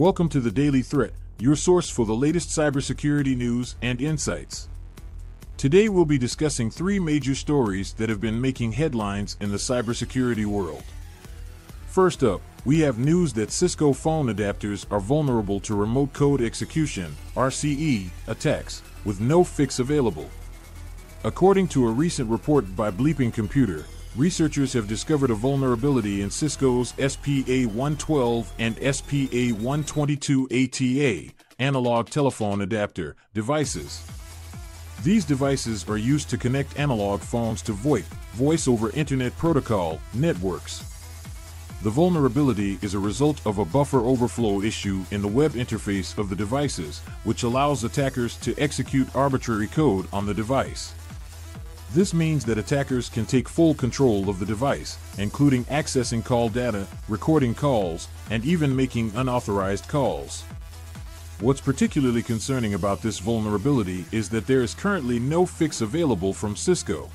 Welcome to the Daily Threat, your source for the latest cybersecurity news and insights. Today we'll be discussing three major stories that have been making headlines in the cybersecurity world. First up, we have news that Cisco phone adapters are vulnerable to remote code execution RCE attacks with no fix available. According to a recent report by Bleeping Computer, researchers have discovered a vulnerability in Cisco's SPA112 and SPA122 ATA analog telephone adapter devices. These devices are used to connect analog phones to VoIP, Voice over Internet Protocol, networks. The vulnerability is a result of a buffer overflow issue in the web interface of the devices, which allows attackers to execute arbitrary code on the device. This means that attackers can take full control of the device, including accessing call data, recording calls, and even making unauthorized calls. What's particularly concerning about this vulnerability is that there is currently no fix available from Cisco.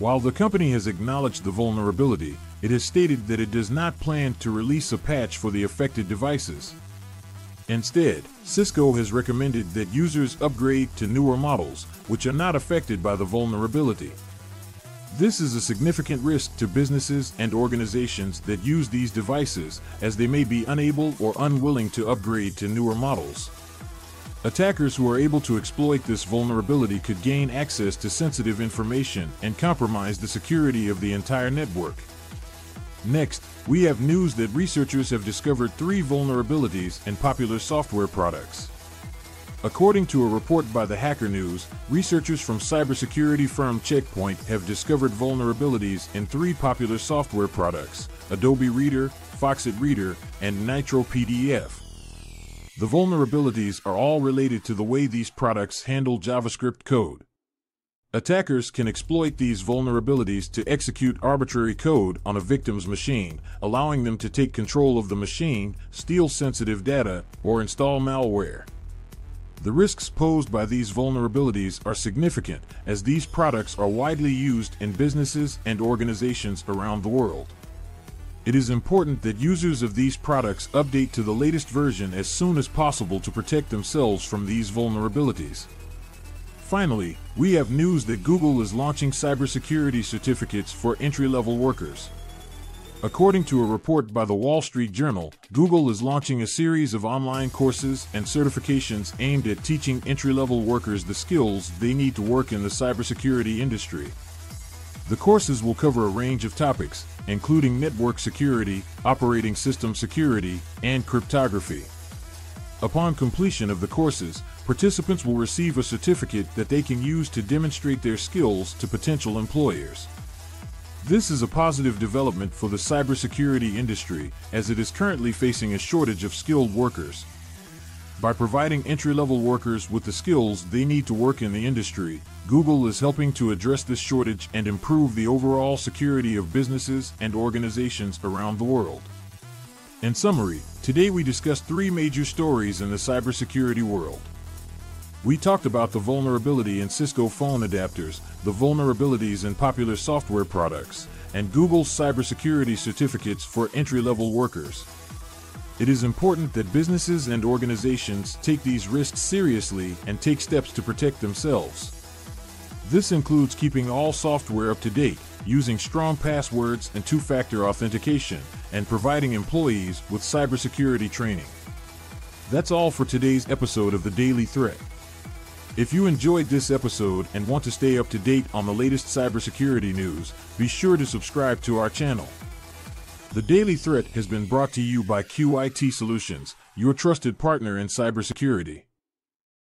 While the company has acknowledged the vulnerability, it has stated that it does not plan to release a patch for the affected devices. Instead, Cisco has recommended that users upgrade to newer models, which are not affected by the vulnerability. This is a significant risk to businesses and organizations that use these devices, as they may be unable or unwilling to upgrade to newer models. Attackers who are able to exploit this vulnerability could gain access to sensitive information and compromise the security of the entire network. Next, we have news that researchers have discovered three vulnerabilities in popular software products. According to a report by the Hacker News, researchers from cybersecurity firm Checkpoint have discovered vulnerabilities in three popular software products Adobe Reader, Foxit Reader, and Nitro PDF. The vulnerabilities are all related to the way these products handle JavaScript code. Attackers can exploit these vulnerabilities to execute arbitrary code on a victim's machine, allowing them to take control of the machine, steal sensitive data, or install malware. The risks posed by these vulnerabilities are significant as these products are widely used in businesses and organizations around the world. It is important that users of these products update to the latest version as soon as possible to protect themselves from these vulnerabilities. Finally, we have news that Google is launching cybersecurity certificates for entry level workers. According to a report by the Wall Street Journal, Google is launching a series of online courses and certifications aimed at teaching entry level workers the skills they need to work in the cybersecurity industry. The courses will cover a range of topics, including network security, operating system security, and cryptography. Upon completion of the courses, participants will receive a certificate that they can use to demonstrate their skills to potential employers. This is a positive development for the cybersecurity industry as it is currently facing a shortage of skilled workers. By providing entry level workers with the skills they need to work in the industry, Google is helping to address this shortage and improve the overall security of businesses and organizations around the world. In summary, today we discussed three major stories in the cybersecurity world. We talked about the vulnerability in Cisco phone adapters, the vulnerabilities in popular software products, and Google's cybersecurity certificates for entry level workers. It is important that businesses and organizations take these risks seriously and take steps to protect themselves. This includes keeping all software up to date, using strong passwords and two factor authentication, and providing employees with cybersecurity training. That's all for today's episode of the Daily Threat. If you enjoyed this episode and want to stay up to date on the latest cybersecurity news, be sure to subscribe to our channel. The Daily Threat has been brought to you by QIT Solutions, your trusted partner in cybersecurity.